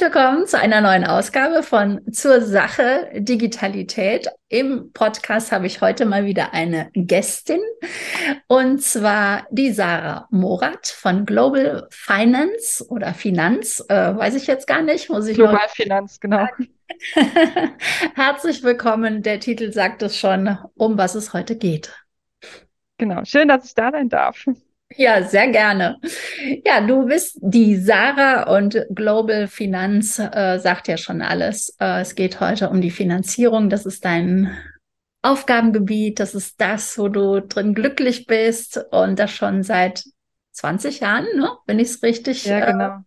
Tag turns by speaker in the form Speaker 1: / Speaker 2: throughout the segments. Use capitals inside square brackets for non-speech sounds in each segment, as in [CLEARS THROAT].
Speaker 1: Herzlich willkommen zu einer neuen Ausgabe von Zur Sache Digitalität. Im Podcast habe ich heute mal wieder eine Gästin und zwar die Sarah Morat von Global Finance oder Finanz, äh, weiß ich jetzt gar nicht, muss ich
Speaker 2: Global Finanz, genau. [LAUGHS]
Speaker 1: Herzlich willkommen. Der Titel sagt es schon, um was es heute geht.
Speaker 2: Genau, schön, dass ich da sein darf.
Speaker 1: Ja, sehr gerne. Ja, du bist die Sarah und Global Finanz äh, sagt ja schon alles. Äh, es geht heute um die Finanzierung. Das ist dein Aufgabengebiet. Das ist das, wo du drin glücklich bist und das schon seit 20 Jahren, ne? Wenn ich es richtig.
Speaker 2: Ja, genau. Äh,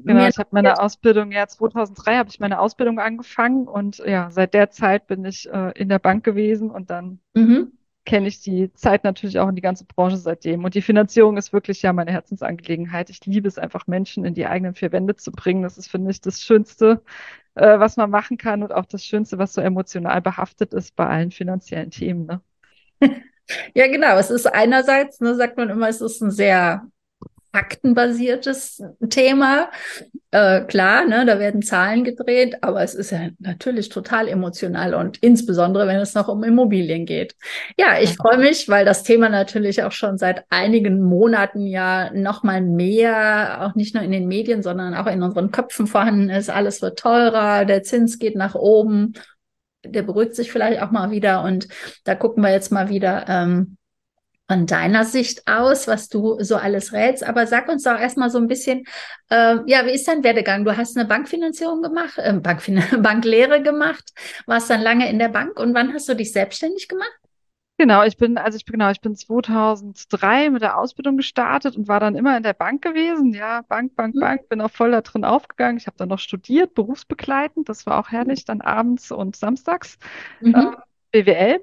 Speaker 2: Genau, ich habe meine Ausbildung, ja, 2003 habe ich meine Ausbildung angefangen und ja, seit der Zeit bin ich äh, in der Bank gewesen und dann mhm kenne ich die Zeit natürlich auch in die ganze Branche seitdem. Und die Finanzierung ist wirklich ja meine Herzensangelegenheit. Ich liebe es einfach, Menschen in die eigenen vier Wände zu bringen. Das ist, finde ich, das Schönste, äh, was man machen kann und auch das Schönste, was so emotional behaftet ist bei allen finanziellen Themen. Ne? [LAUGHS]
Speaker 1: Ja, genau. Es ist einerseits, ne, sagt man immer, es ist ein sehr faktenbasiertes Thema. Äh, klar, ne, da werden Zahlen gedreht, aber es ist ja natürlich total emotional und insbesondere, wenn es noch um Immobilien geht. Ja, ich freue mich, weil das Thema natürlich auch schon seit einigen Monaten ja noch mal mehr, auch nicht nur in den Medien, sondern auch in unseren Köpfen vorhanden ist. Alles wird teurer, der Zins geht nach oben, der beruhigt sich vielleicht auch mal wieder und da gucken wir jetzt mal wieder. Ähm, von deiner Sicht aus, was du so alles rätst. Aber sag uns doch erstmal so ein bisschen, äh, ja, wie ist dein Werdegang? Du hast eine Bankfinanzierung gemacht, äh, Bankfin [LAUGHS] Banklehre gemacht, warst dann lange in der Bank und wann hast du dich selbstständig gemacht?
Speaker 2: Genau, ich bin, also ich bin, genau, ich bin 2003 mit der Ausbildung gestartet und war dann immer in der Bank gewesen. Ja, Bank, Bank, mhm. Bank, bin auch voll da drin aufgegangen. Ich habe dann noch studiert, berufsbegleitend. Das war auch herrlich, dann abends und samstags. Mhm. Äh, BWL.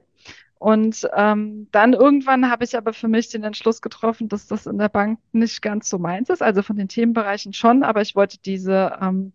Speaker 2: Und ähm, dann irgendwann habe ich aber für mich den Entschluss getroffen, dass das in der Bank nicht ganz so meins ist. Also von den Themenbereichen schon, aber ich wollte diese, ähm,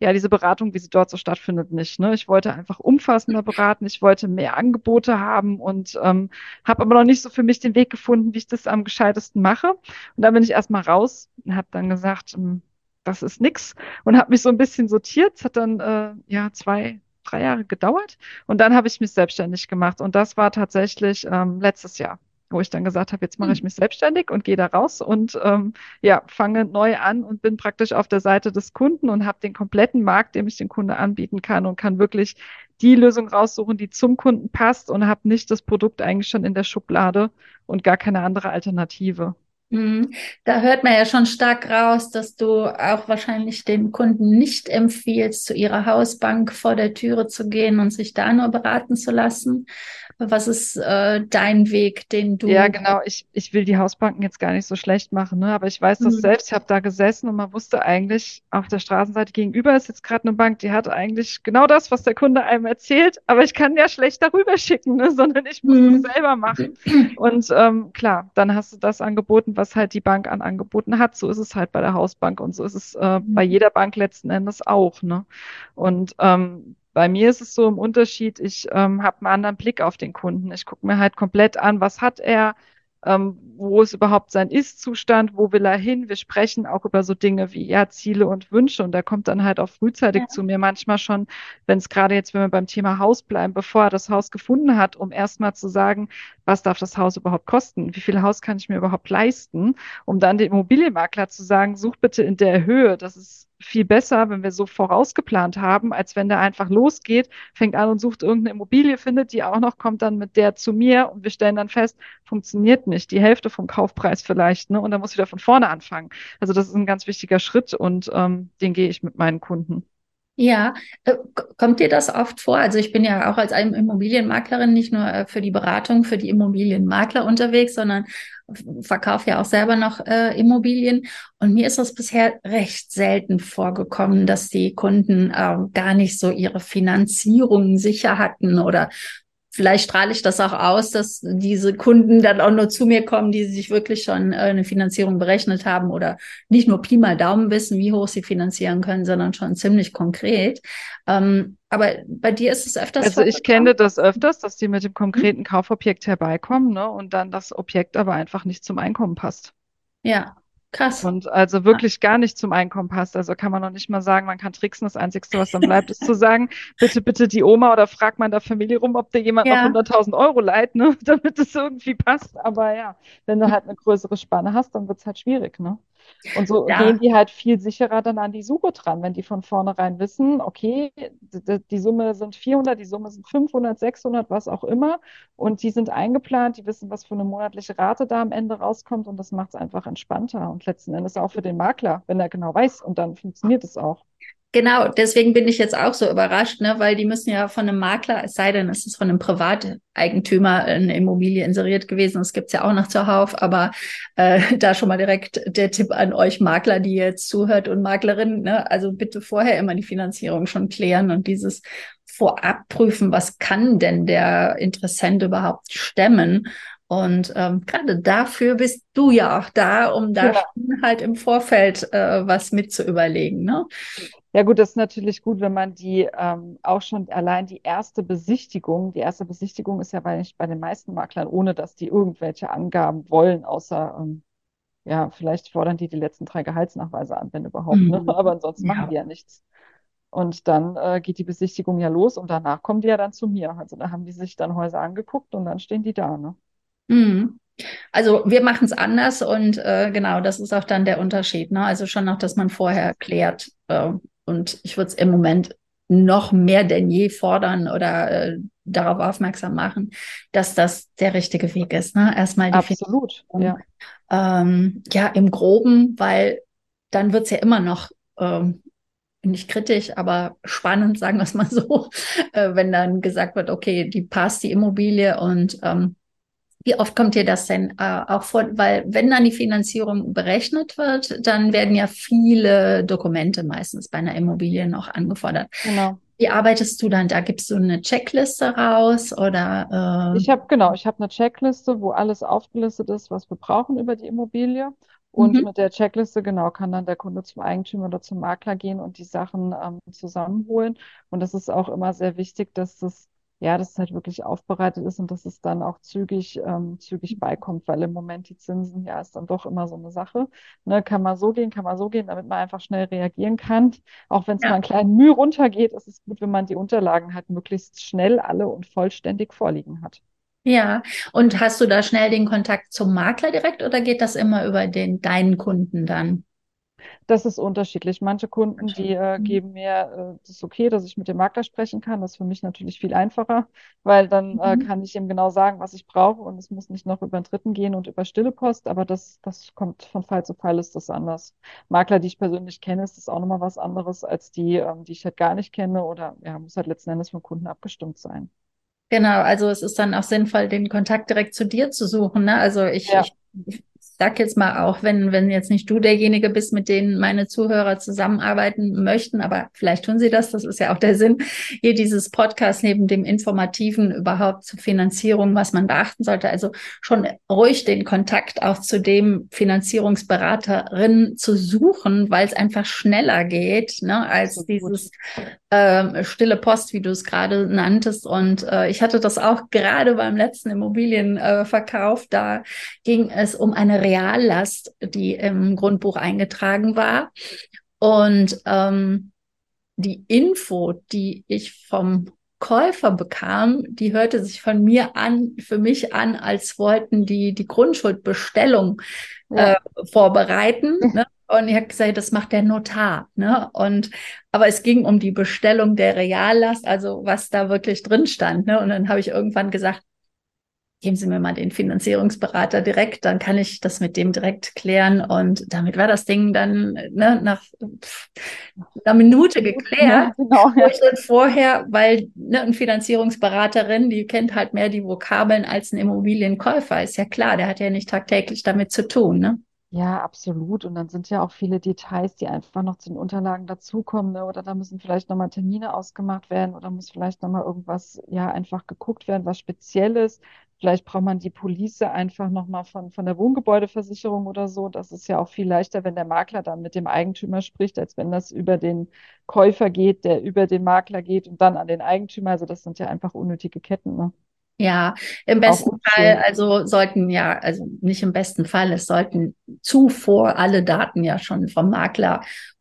Speaker 2: ja, diese Beratung, wie sie dort so stattfindet, nicht. Ne? Ich wollte einfach umfassender beraten, ich wollte mehr Angebote haben und ähm, habe aber noch nicht so für mich den Weg gefunden, wie ich das am gescheitesten mache. Und dann bin ich erstmal raus und habe dann gesagt, ähm, das ist nix und habe mich so ein bisschen sortiert. Es hat dann äh, ja zwei, drei Jahre gedauert. Und dann habe ich mich selbstständig gemacht. Und das war tatsächlich ähm, letztes Jahr, wo ich dann gesagt habe, jetzt mache ich hm. mich selbstständig und gehe da raus und ähm, ja, fange neu an und bin praktisch auf der Seite des Kunden und habe den kompletten Markt, den ich den Kunde anbieten kann und kann wirklich die Lösung raussuchen, die zum Kunden passt und habe nicht das Produkt eigentlich schon in der Schublade und gar keine andere Alternative.
Speaker 1: Mhm. Da hört man ja schon stark raus, dass du auch wahrscheinlich den Kunden nicht empfiehlst, zu ihrer Hausbank vor der Türe zu gehen und sich da nur beraten zu lassen, was ist äh, dein Weg, den du.
Speaker 2: Ja, genau. Ich, ich will die Hausbanken jetzt gar nicht so schlecht machen, ne? aber ich weiß das mhm. selbst. Ich habe da gesessen und man wusste eigentlich, auf der Straßenseite gegenüber ist jetzt gerade eine Bank, die hat eigentlich genau das, was der Kunde einem erzählt, aber ich kann ja schlecht darüber schicken, ne? sondern ich muss mhm. es selber machen. Und ähm, klar, dann hast du das angeboten, was halt die Bank an angeboten hat. So ist es halt bei der Hausbank und so ist es äh, bei jeder Bank letzten Endes auch. Ne? Und ähm, bei mir ist es so im Unterschied, ich ähm, habe einen anderen Blick auf den Kunden. Ich gucke mir halt komplett an, was hat er, ähm, wo ist überhaupt sein Ist-Zustand, wo will er hin. Wir sprechen auch über so Dinge wie ja, Ziele und Wünsche und da kommt dann halt auch frühzeitig ja. zu mir manchmal schon, wenn es gerade jetzt, wenn wir beim Thema Haus bleiben, bevor er das Haus gefunden hat, um erstmal zu sagen, was darf das Haus überhaupt kosten? Wie viel Haus kann ich mir überhaupt leisten? Um dann dem Immobilienmakler zu sagen, such bitte in der Höhe, das ist viel besser, wenn wir so vorausgeplant haben, als wenn der einfach losgeht, fängt an und sucht irgendeine Immobilie, findet die auch noch, kommt dann mit der zu mir und wir stellen dann fest, funktioniert nicht, die Hälfte vom Kaufpreis vielleicht, ne? Und dann muss wieder von vorne anfangen. Also das ist ein ganz wichtiger Schritt und ähm, den gehe ich mit meinen Kunden.
Speaker 1: Ja, äh, kommt dir das oft vor? Also ich bin ja auch als Immobilienmaklerin nicht nur äh, für die Beratung für die Immobilienmakler unterwegs, sondern verkaufe ja auch selber noch äh, Immobilien. Und mir ist das bisher recht selten vorgekommen, dass die Kunden äh, gar nicht so ihre Finanzierung sicher hatten oder vielleicht strahle ich das auch aus, dass diese Kunden dann auch nur zu mir kommen, die sich wirklich schon äh, eine Finanzierung berechnet haben oder nicht nur Pi mal Daumen wissen, wie hoch sie finanzieren können, sondern schon ziemlich konkret. Ähm, aber bei dir ist es öfters.
Speaker 2: Also ich kenne das öfters, dass die mit dem konkreten Kaufobjekt herbeikommen ne, und dann das Objekt aber einfach nicht zum Einkommen passt.
Speaker 1: Ja. Krass.
Speaker 2: Und also wirklich gar nicht zum Einkommen passt. Also kann man noch nicht mal sagen, man kann tricksen. Das Einzige, was dann bleibt, ist zu sagen, [LAUGHS] bitte, bitte die Oma oder fragt man der Familie rum, ob dir jemand
Speaker 1: Ja.
Speaker 2: noch 100.000 Euro leiht, ne? [LAUGHS] damit es irgendwie passt. Aber ja, wenn du halt eine größere Spanne hast, dann wird's halt schwierig. Ne? Und so
Speaker 1: Ja.
Speaker 2: gehen die halt viel sicherer dann an die Suche dran, wenn die von vornherein wissen, okay, die, die Summe sind 400, die Summe sind 500, 600, was auch immer. Und die sind eingeplant, die wissen, was für eine monatliche Rate da am Ende rauskommt. Und das macht es einfach entspannter und letzten Endes auch für den Makler, wenn er genau weiß. Und dann funktioniert es auch.
Speaker 1: Genau, deswegen bin ich jetzt auch so überrascht, ne, weil die müssen ja von einem Makler, es sei denn, es ist von einem Privateigentümer eine Immobilie inseriert gewesen, das gibt's ja auch noch zuhauf, aber äh, [LAUGHS] da schon mal direkt der Tipp an euch Makler, die jetzt zuhört und Maklerinnen, ne, also bitte vorher immer die Finanzierung schon klären und dieses vorab prüfen, was kann denn der Interessent überhaupt stemmen und ähm, gerade dafür bist du ja auch da, um da schon halt im Vorfeld äh, was mit zu überlegen, ne?
Speaker 2: Ja gut, das ist natürlich gut, wenn man die ähm, auch schon allein die erste Besichtigung, die erste Besichtigung ist ja bei, bei den meisten Maklern, ohne dass die irgendwelche Angaben wollen, außer ähm, ja, vielleicht fordern die die letzten drei Gehaltsnachweise an, wenn überhaupt, ne?
Speaker 1: Mhm.
Speaker 2: Aber ansonsten
Speaker 1: Ja.
Speaker 2: machen die ja nichts. Und dann äh, geht die Besichtigung ja los und danach kommen die ja dann zu mir. Also da haben die sich dann Häuser angeguckt und dann stehen die da, ne?
Speaker 1: Mhm. Also wir machen es anders und äh, genau, das ist auch dann der Unterschied. Ne? Also schon noch, dass man vorher klärt. Äh, und ich würde es im Moment noch mehr denn je fordern oder äh, darauf aufmerksam machen, dass das der richtige Weg ist. Ne? Erstmal die
Speaker 2: Absolut, ja.
Speaker 1: ähm, ja, im Groben, weil dann wird's ja immer noch ähm, nicht kritisch, aber spannend, [LAUGHS] sagen wir es mal so, äh, wenn dann gesagt wird, okay, die passt die Immobilie und ähm, wie oft kommt dir das denn äh, auch vor? Weil wenn dann die Finanzierung berechnet wird, dann werden ja viele Dokumente meistens bei einer Immobilie noch angefordert.
Speaker 2: Genau.
Speaker 1: Wie arbeitest du dann? Da gibst du eine Checkliste raus oder äh,
Speaker 2: Ich habe, genau, ich habe eine Checkliste, wo alles aufgelistet ist, was wir brauchen über die Immobilie. Und
Speaker 1: Mhm.
Speaker 2: mit der Checkliste, genau, kann dann der Kunde zum Eigentümer oder zum Makler gehen und die Sachen ähm, zusammenholen. Und das ist auch immer sehr wichtig, dass das, ja, dass es halt wirklich aufbereitet ist und dass es dann auch zügig, ähm, zügig beikommt, weil im Moment die Zinsen, ja, ist dann doch immer so eine Sache. Ne, kann man so gehen, kann man so gehen, damit man einfach schnell reagieren kann. Auch wenn es
Speaker 1: Ja.
Speaker 2: mal einen kleinen Mühe runtergeht, ist es gut, wenn man die Unterlagen halt möglichst schnell alle und vollständig vorliegen hat.
Speaker 1: Ja, und hast du da schnell den Kontakt zum Makler direkt oder geht das immer über den deinen Kunden dann?
Speaker 2: Das ist unterschiedlich. Manche Kunden, die äh,
Speaker 1: Mhm.
Speaker 2: geben mir, äh, das ist okay, dass ich mit dem Makler sprechen kann. Das ist für mich natürlich viel einfacher, weil dann äh,
Speaker 1: Mhm.
Speaker 2: kann ich ihm genau sagen, was ich brauche und es muss nicht noch über den Dritten gehen und über stille Post. Aber das, das kommt von Fall zu Fall ist das anders. Makler, die ich persönlich kenne, ist das auch nochmal was anderes als die, ähm, die ich halt gar nicht kenne oder ja, muss halt letzten Endes vom Kunden abgestimmt sein.
Speaker 1: Genau, also es ist dann auch sinnvoll, den Kontakt direkt zu dir zu suchen, ne? Also ich,
Speaker 2: Ja.
Speaker 1: ich sag jetzt mal auch, wenn, wenn jetzt nicht du derjenige bist, mit denen meine Zuhörer zusammenarbeiten möchten, aber vielleicht tun sie das, das ist ja auch der Sinn, hier dieses Podcast neben dem Informativen überhaupt zur Finanzierung, was man beachten sollte. Also schon ruhig den Kontakt auch zu dem Finanzierungsberaterin zu suchen, weil es einfach schneller geht, ne, als dieses ähm, stille Post, wie du es gerade nanntest. Und äh, ich hatte das auch gerade beim letzten Immobilienverkauf. Da ging es um eine Reallast, die im Grundbuch eingetragen war. Und ähm, die Info, die ich vom Käufer bekam, die hörte sich von mir an, für mich an, als wollten die die Grundschuldbestellung
Speaker 2: Ja.
Speaker 1: äh, vorbereiten. Ne? Und ich habe gesagt, das macht der Notar. Ne? Und aber es ging um die Bestellung der Reallast, also was da wirklich drin stand. Ne? Und dann habe ich irgendwann gesagt, geben Sie mir mal den Finanzierungsberater direkt, dann kann ich das mit dem direkt klären. Und damit war das Ding dann ne, nach einer Minute geklärt.
Speaker 2: Ja, genau. Ja.
Speaker 1: vorher, weil ne, eine Finanzierungsberaterin, die kennt halt mehr die Vokabeln als ein Immobilienkäufer, ist ja klar, der hat ja nicht tagtäglich damit zu tun. Ne?
Speaker 2: Ja, absolut. Und dann sind ja auch viele Details, die einfach noch zu den Unterlagen dazukommen, ne? Oder da müssen vielleicht nochmal Termine ausgemacht werden oder muss vielleicht nochmal irgendwas, ja, einfach geguckt werden, was Spezielles. Vielleicht braucht man die Police einfach nochmal von, von der Wohngebäudeversicherung oder so. Das ist ja auch viel leichter, wenn der Makler dann mit dem Eigentümer spricht, als wenn das über den Käufer geht, der über den Makler geht und dann an den Eigentümer. Also das sind ja einfach unnötige Ketten, ne?
Speaker 1: Ja, im besten Fall, also sollten ja, also nicht im besten Fall, es sollten zuvor alle Daten ja schon vom Makler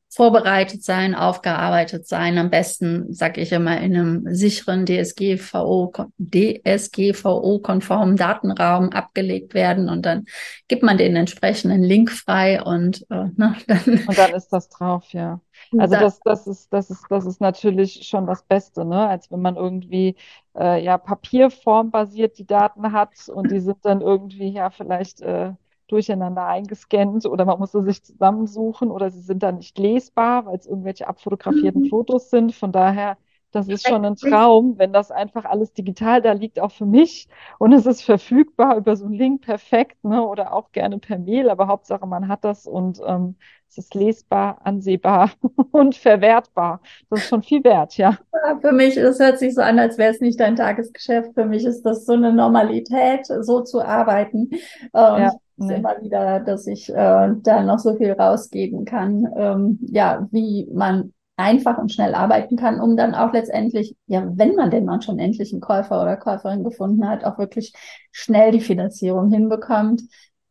Speaker 1: vorbereitet sein, aufgearbeitet sein, am besten, sag ich immer, in einem sicheren DSGVO, DSGVO-konformen Datenraum abgelegt werden und dann gibt man den entsprechenden Link frei und äh,
Speaker 2: ne, [LAUGHS] dann. Und dann ist das drauf, ja. Also das, das ist, das ist, das ist natürlich schon das Beste, ne? Als wenn man irgendwie äh, ja papierformbasiert die Daten hat und die sind dann irgendwie ja vielleicht äh, durcheinander eingescannt oder man muss sie sich zusammensuchen oder sie sind dann nicht lesbar, weil es irgendwelche abfotografierten mhm. Fotos sind. Von daher, das ist schon ein Traum, wenn das einfach alles digital da liegt, auch für mich. Und es ist verfügbar über so einen Link perfekt, ne? Oder auch gerne per Mail, aber Hauptsache man hat das und ähm, es ist lesbar, ansehbar [LAUGHS] und verwertbar. Das ist schon viel wert, ja.
Speaker 1: ja für mich, es hört sich so an, als wäre es nicht dein Tagesgeschäft. Für mich ist das so eine Normalität, so zu arbeiten. Und ja, nee. immer wieder, dass ich äh, da noch so viel rausgeben kann, ähm, ja, wie man einfach und schnell arbeiten kann, um dann auch letztendlich, ja, wenn man denn mal schon endlich einen Käufer oder Käuferin gefunden hat, auch wirklich schnell die Finanzierung hinbekommt.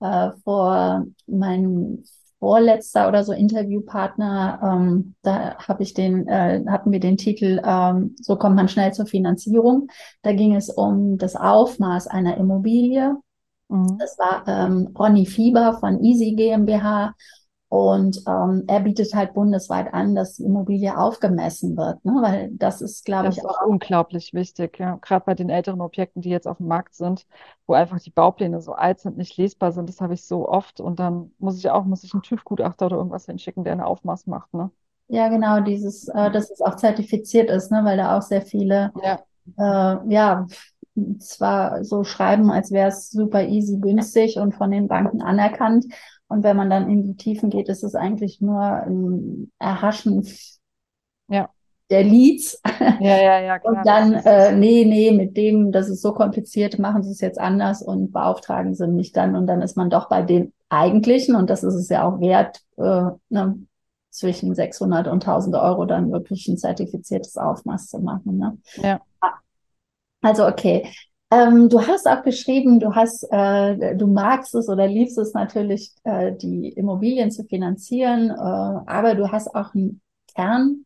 Speaker 1: Äh, vor meinem vorletzter oder so Interviewpartner, ähm, da habe ich den, äh, hatten wir den Titel, ähm, so kommt man schnell zur Finanzierung. Da ging es um das Aufmaß einer Immobilie. Mhm. Das war ähm, Ronny Fieber von Easy GmbH und ähm, er bietet halt bundesweit an, dass die Immobilie aufgemessen wird, ne? weil das ist, glaube ich,
Speaker 2: auch unglaublich wichtig. Ja. Gerade bei den älteren Objekten, die jetzt auf dem Markt sind, wo einfach die Baupläne so alt sind, nicht lesbar sind, das habe ich so oft. Und dann muss ich auch, muss ich einen TÜV-Gutachter oder irgendwas hinschicken, der eine Aufmaß macht. Ne?
Speaker 1: Ja, genau, dieses, äh, dass es auch zertifiziert ist, ne? weil da auch sehr viele, ja, äh, ja zwar so schreiben, als wäre es super easy, günstig und von den Banken anerkannt. Und wenn man dann in die Tiefen geht, ist es eigentlich nur ein Erhaschen ja. der Leads.
Speaker 2: Ja, ja, ja, [LAUGHS]
Speaker 1: klar. Und dann, äh, nee, nee, mit dem, das ist so kompliziert, machen sie es jetzt anders und beauftragen sie mich dann. Und dann ist man doch bei dem eigentlichen, und das ist es ja auch wert, äh, ne, zwischen 600 und 1000 Euro dann wirklich ein zertifiziertes Aufmaß zu machen. Ne?
Speaker 2: Ja.
Speaker 1: Also okay, ähm, du hast auch geschrieben, du hast, äh, du magst es oder liebst es natürlich, äh, die Immobilien zu finanzieren, äh, aber du hast auch einen Kern,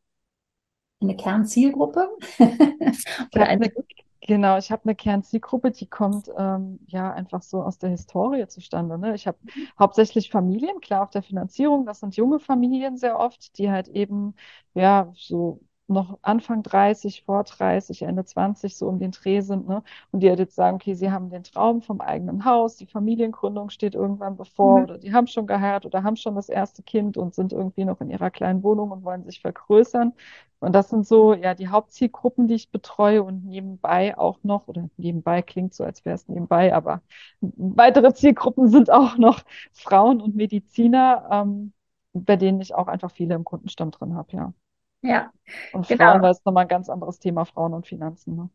Speaker 1: eine Kernzielgruppe. [LAUGHS]
Speaker 2: eine, genau, ich habe eine Kernzielgruppe, die kommt ähm, ja einfach so aus der Historie zustande. Ne? Ich habe hauptsächlich Familien, klar auf der Finanzierung, das sind junge Familien sehr oft, die halt eben ja so noch Anfang 30, vor 30, Ende 20 so um den Dreh sind, ne? Und die halt jetzt sagen, okay, sie haben den Traum vom eigenen Haus, die Familiengründung steht irgendwann bevor mhm. oder die haben schon geheiratet oder haben schon das erste Kind und sind irgendwie noch in ihrer kleinen Wohnung und wollen sich vergrößern. Und das sind so, ja, die Hauptzielgruppen, die ich betreue und nebenbei auch noch, oder nebenbei klingt so, als wäre es nebenbei, aber weitere Zielgruppen sind auch noch Frauen und Mediziner, ähm, bei denen ich auch einfach viele im Kundenstamm drin habe, ja.
Speaker 1: Ja.
Speaker 2: Und genau. Frauen, weil es nochmal ein ganz anderes Thema, Frauen und Finanzen. Ne?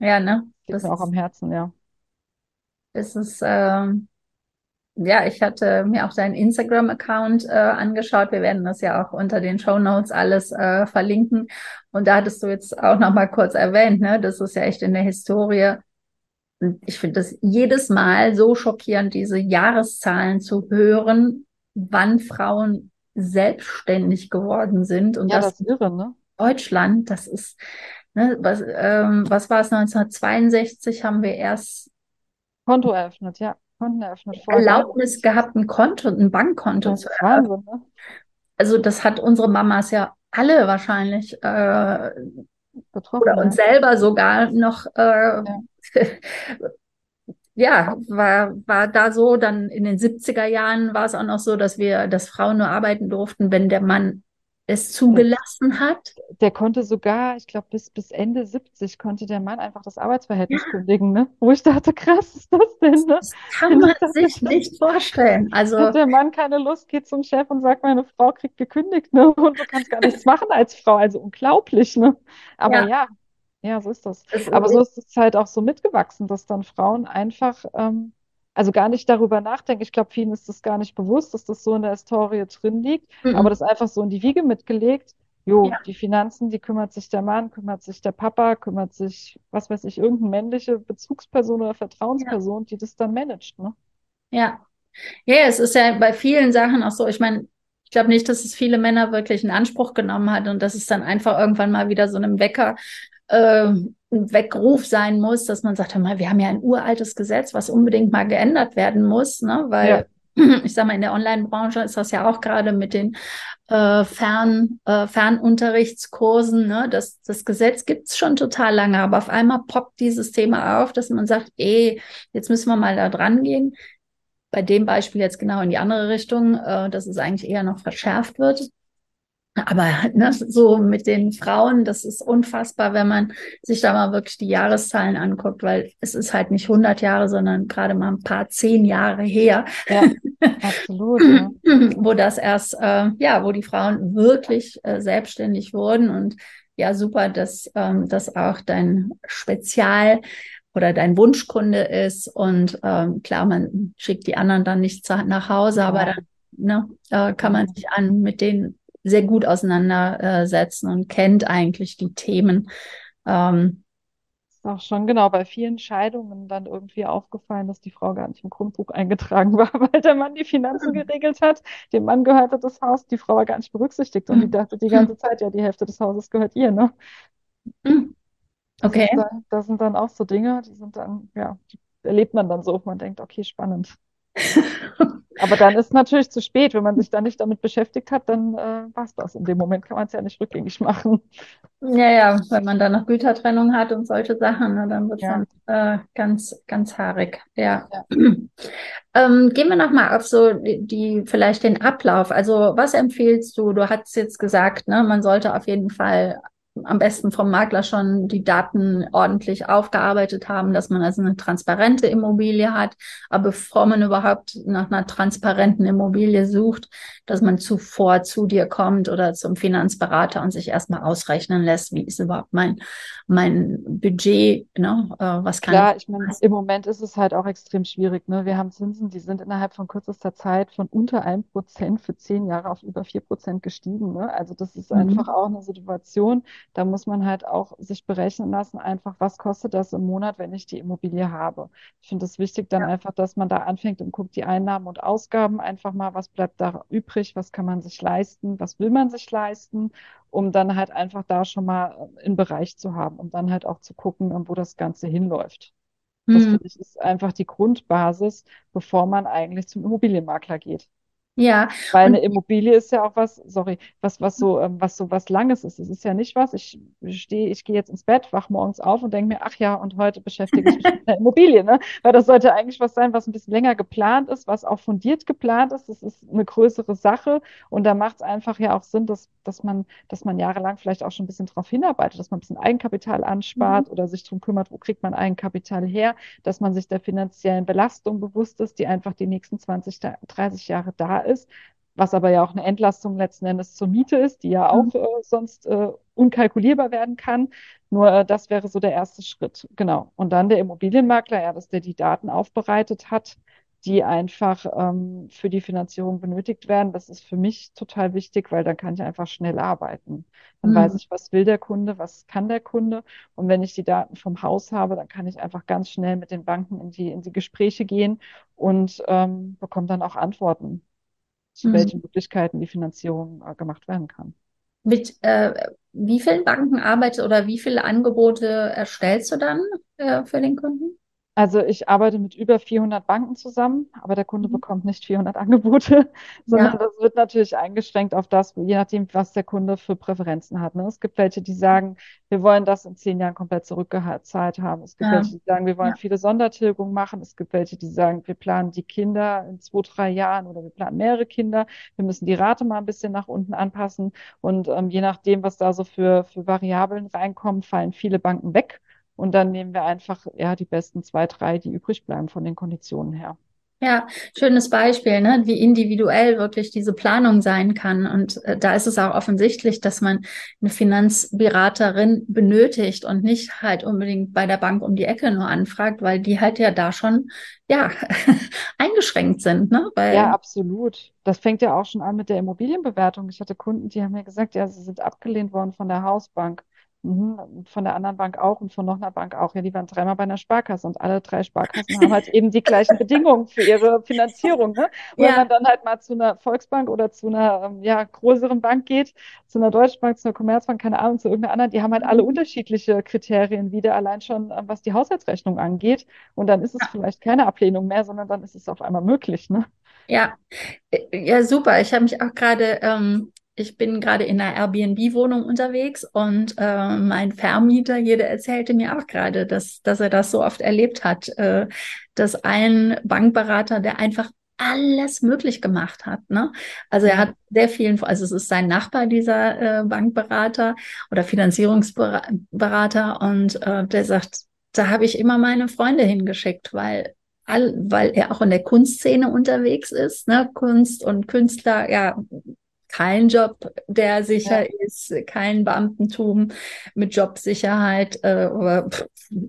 Speaker 1: Ja, ne?
Speaker 2: Liegt das mir auch am Herzen, ja.
Speaker 1: Das ist, ähm, ja, ich hatte mir auch deinen Instagram-Account äh, angeschaut. Wir werden das ja auch unter den Show Notes alles äh, verlinken. Und da hattest du jetzt auch noch mal kurz erwähnt, ne? Das ist ja echt in der Historie. Ich finde das jedes Mal so schockierend, diese Jahreszahlen zu hören, wann Frauen selbstständig geworden sind. Und
Speaker 2: ja, das, das irre, ne?
Speaker 1: Deutschland, das ist, ne, was, ähm, was war es, 1962 haben wir erst
Speaker 2: Konto eröffnet, ja. Konten eröffnet.
Speaker 1: Erlaubnis gehabt, ein Konto, ein Bankkonto zu eröffnen. Ne? Also das hat unsere Mamas ja alle wahrscheinlich äh, Betroffen, oder uns selber sogar noch äh, ja. [LAUGHS] ja, war, war da so, dann in den 70er Jahren war es auch noch so, dass wir, dass Frauen nur arbeiten durften, wenn der Mann es zugelassen hat.
Speaker 2: Der konnte sogar, ich glaube, bis, bis Ende 70 konnte der Mann einfach das Arbeitsverhältnis ja. kündigen, ne? Wo ich dachte, krass ist das denn, ne?
Speaker 1: Das kann man sich nicht vorstellen. Also.
Speaker 2: Hat der Mann keine Lust, geht zum Chef und sagt, meine Frau kriegt gekündigt, ne? [LAUGHS] Und du kannst gar nichts machen als Frau. Also unglaublich, ne? Aber ja, ja ja, so ist das. das Aber so ist es halt auch so mitgewachsen, dass dann Frauen einfach, ähm, also gar nicht darüber nachdenken. Ich glaube, vielen ist das gar nicht bewusst, dass das so in der Historie drin liegt, mhm. aber das einfach so in die Wiege mitgelegt. Jo,
Speaker 1: Ja,
Speaker 2: die Finanzen, die kümmert sich der Mann, kümmert sich der Papa, kümmert sich, was weiß ich, irgendeine männliche Bezugsperson oder
Speaker 1: ja,
Speaker 2: Vertrauensperson, die das dann managt, ne?
Speaker 1: ja. Ja, ja, es ist ja bei vielen Sachen auch so. Ich meine, ich glaube nicht, dass es viele Männer wirklich in Anspruch genommen hat und dass es dann einfach irgendwann mal wieder so einem Wecker, äh, ein Weckruf sein muss, dass man sagt, mal, wir haben ja ein uraltes Gesetz, was unbedingt mal geändert werden muss, ne?
Speaker 2: Ja,
Speaker 1: Weil [CLEARS THROAT] ich sag mal, in der Online-Branche ist das ja auch gerade mit den äh, Fern, äh, Fernunterrichtskursen, ne? Das, das Gesetz gibt's schon total lange, aber auf einmal poppt dieses Thema auf, dass man sagt, eh, jetzt müssen wir mal da dran gehen bei dem Beispiel jetzt genau in die andere Richtung, äh, dass es eigentlich eher noch verschärft wird. Aber ne, so mit den Frauen, das ist unfassbar, wenn man sich da mal wirklich die Jahreszahlen anguckt, weil es ist halt nicht 100 Jahre, sondern gerade mal ein paar zehn Jahre her,
Speaker 2: ja, absolut, ne? [LAUGHS]
Speaker 1: wo das erst, äh, ja, wo die Frauen wirklich äh, selbstständig wurden und ja, super, dass ähm, das auch dein Spezial oder dein Wunschkunde ist. Und ähm, klar, man schickt die anderen dann nicht nach Hause, aber
Speaker 2: Ja,
Speaker 1: dann ne, äh, kann man sich an mit denen sehr gut auseinandersetzen und kennt eigentlich die Themen. Ähm,
Speaker 2: ist auch schon genau bei vielen Scheidungen dann irgendwie aufgefallen, dass die Frau gar nicht im Grundbuch eingetragen war, [LAUGHS] weil der Mann die Finanzen geregelt hat. Dem Mann gehörte das Haus, die Frau war gar nicht berücksichtigt und die dachte die ganze Zeit, ja, die Hälfte des Hauses gehört ihr, ne? Das
Speaker 1: okay.
Speaker 2: ist dann, das sind dann auch so Dinge, die sind dann, ja, die erlebt man dann so. Man denkt, okay, spannend. Aber dann ist natürlich zu spät. Wenn man sich dann nicht damit beschäftigt hat, dann äh, war es das. In dem Moment kann man es ja nicht rückgängig machen.
Speaker 1: Ja, ja, wenn man dann noch Gütertrennung hat und solche Sachen, ne, dann wird es
Speaker 2: Ja,
Speaker 1: dann äh, ganz, ganz haarig. Ja.
Speaker 2: ja. [CLEARS THROAT]
Speaker 1: Ähm, gehen wir nochmal auf so die, die, vielleicht den Ablauf. Also was empfiehlst du? Du hast jetzt gesagt, ne, man sollte auf jeden Fall am besten vom Makler schon die Daten ordentlich aufgearbeitet haben, dass man also eine transparente Immobilie hat. Aber bevor man überhaupt nach einer transparenten Immobilie sucht, dass man zuvor zu dir kommt oder zum Finanzberater und sich erstmal ausrechnen lässt, wie ist überhaupt mein, mein Budget, ne? Äh, was kann
Speaker 2: Klar,
Speaker 1: ich
Speaker 2: ich meine, im Moment ist es halt auch extrem schwierig. Ne? Wir haben Zinsen, die sind innerhalb von kürzester Zeit von unter einem Prozent für zehn Jahre auf über vier Prozent gestiegen. Ne? Also das ist einfach
Speaker 1: Mhm.
Speaker 2: auch eine Situation, da muss man halt auch sich berechnen lassen, einfach, was kostet das im Monat, wenn ich die Immobilie habe. Ich finde es wichtig dann
Speaker 1: Ja.
Speaker 2: einfach, dass man da anfängt und guckt die Einnahmen und Ausgaben einfach mal, was bleibt da übrig, was kann man sich leisten, was will man sich leisten um dann halt einfach da schon mal einen Bereich zu haben, um dann halt auch zu gucken, wo das Ganze hinläuft. Das
Speaker 1: Mhm.
Speaker 2: finde ich ist einfach die Grundbasis, bevor man eigentlich zum Immobilienmakler geht.
Speaker 1: Ja,
Speaker 2: Weil eine Immobilie ist ja auch was, sorry, was, was so, ähm, was so was Langes ist. Es ist ja nicht was, ich stehe, ich gehe jetzt ins Bett, wach morgens auf und denke mir, ach ja, und heute beschäftige ich mich mit einer Immobilie, ne? Weil das sollte eigentlich was sein, was ein bisschen länger geplant ist, was auch fundiert geplant ist. Das ist eine größere Sache und da macht es einfach ja auch Sinn, dass, dass man, dass man jahrelang vielleicht auch schon ein bisschen darauf hinarbeitet, dass man ein bisschen Eigenkapital
Speaker 1: Mhm.
Speaker 2: anspart oder sich darum kümmert, wo kriegt man Eigenkapital her, dass man sich der finanziellen Belastung bewusst ist, die einfach die nächsten 20, 30 Jahre da ist was aber ja auch eine Entlastung letzten Endes zur Miete ist, die ja
Speaker 1: Mhm.
Speaker 2: auch äh, sonst äh, unkalkulierbar werden kann. Nur äh, das wäre so der erste Schritt. Genau. Und dann der Immobilienmakler, ja, dass der die Daten aufbereitet hat, die einfach ähm, für die Finanzierung benötigt werden. Das ist für mich total wichtig, weil dann kann ich einfach schnell arbeiten. Dann weiß
Speaker 1: Mhm.
Speaker 2: ich, was will der Kunde, was kann der Kunde. Und wenn ich die Daten vom Haus habe, dann kann ich einfach ganz schnell mit den Banken in die, in die Gespräche gehen und ähm, bekomme dann auch Antworten zu welchen
Speaker 1: Mhm.
Speaker 2: Möglichkeiten die Finanzierung äh, gemacht werden kann.
Speaker 1: Mit äh, wie vielen Banken arbeitest oder wie viele Angebote erstellst du dann äh, für den Kunden?
Speaker 2: Also ich arbeite mit über 400 Banken zusammen, aber der Kunde
Speaker 1: Mhm.
Speaker 2: bekommt nicht 400 Angebote, [LAUGHS] sondern
Speaker 1: Ja.
Speaker 2: das wird natürlich eingeschränkt auf das, je nachdem, was der Kunde für Präferenzen hat. Ne? Es gibt welche, die sagen, wir wollen das in zehn Jahren komplett zurückgezahlt haben. Es gibt
Speaker 1: Ja.
Speaker 2: welche, die sagen, wir wollen
Speaker 1: Ja.
Speaker 2: viele Sondertilgungen machen. Es gibt welche, die sagen, wir planen die Kinder in zwei, drei Jahren oder wir planen mehrere Kinder. Wir müssen die Rate mal ein bisschen nach unten anpassen. Und ähm, je nachdem, was da so für, für Variablen reinkommen, fallen viele Banken weg. Und dann nehmen wir einfach ja die besten zwei, drei, die übrig bleiben von den Konditionen her.
Speaker 1: Ja, schönes Beispiel, ne? Wie individuell wirklich diese Planung sein kann. Und äh, da ist es auch offensichtlich, dass man eine Finanzberaterin benötigt und nicht halt unbedingt bei der Bank um die Ecke nur anfragt, weil die halt ja da schon, ja, [LAUGHS] eingeschränkt sind, ne? Weil,
Speaker 2: Ja, absolut. Das fängt ja auch schon an mit der Immobilienbewertung. Ich hatte Kunden, die haben mir gesagt, ja, sie sind abgelehnt worden von der Hausbank. Mhm, von der anderen Bank auch und von noch einer Bank auch. Ja, die waren dreimal bei einer Sparkasse und alle drei Sparkassen haben halt eben die gleichen [LAUGHS] Bedingungen für ihre Finanzierung. Ne? Und wenn
Speaker 1: ja,
Speaker 2: man dann halt mal zu einer Volksbank oder zu einer ähm, ja, größeren Bank geht, zu einer Deutschen Bank, zu einer Commerzbank, keine Ahnung, zu irgendeiner anderen, die haben halt alle unterschiedliche Kriterien wieder, allein schon ähm, was die Haushaltsrechnung angeht. Und dann ist es vielleicht keine Ablehnung mehr, sondern dann ist es auf einmal möglich. Ne?
Speaker 1: ja, ja, super. Ich habe mich auch gerade, ähm, ich bin gerade in einer Airbnb-Wohnung unterwegs und äh, mein Vermieter, jeder erzählte mir auch gerade, dass, dass er das so oft erlebt hat, äh, dass ein Bankberater, der einfach alles möglich gemacht hat, ne? Also er hat sehr vielen, also es ist sein Nachbar, dieser äh, Bankberater oder Finanzierungsberater und äh, der sagt, da habe ich immer meine Freunde hingeschickt, weil all, weil er auch in der Kunstszene unterwegs ist, ne? Kunst und Künstler, ja, kein Job, der sicher
Speaker 2: Ja.
Speaker 1: ist, kein Beamtentum mit Jobsicherheit, äh, aber pff,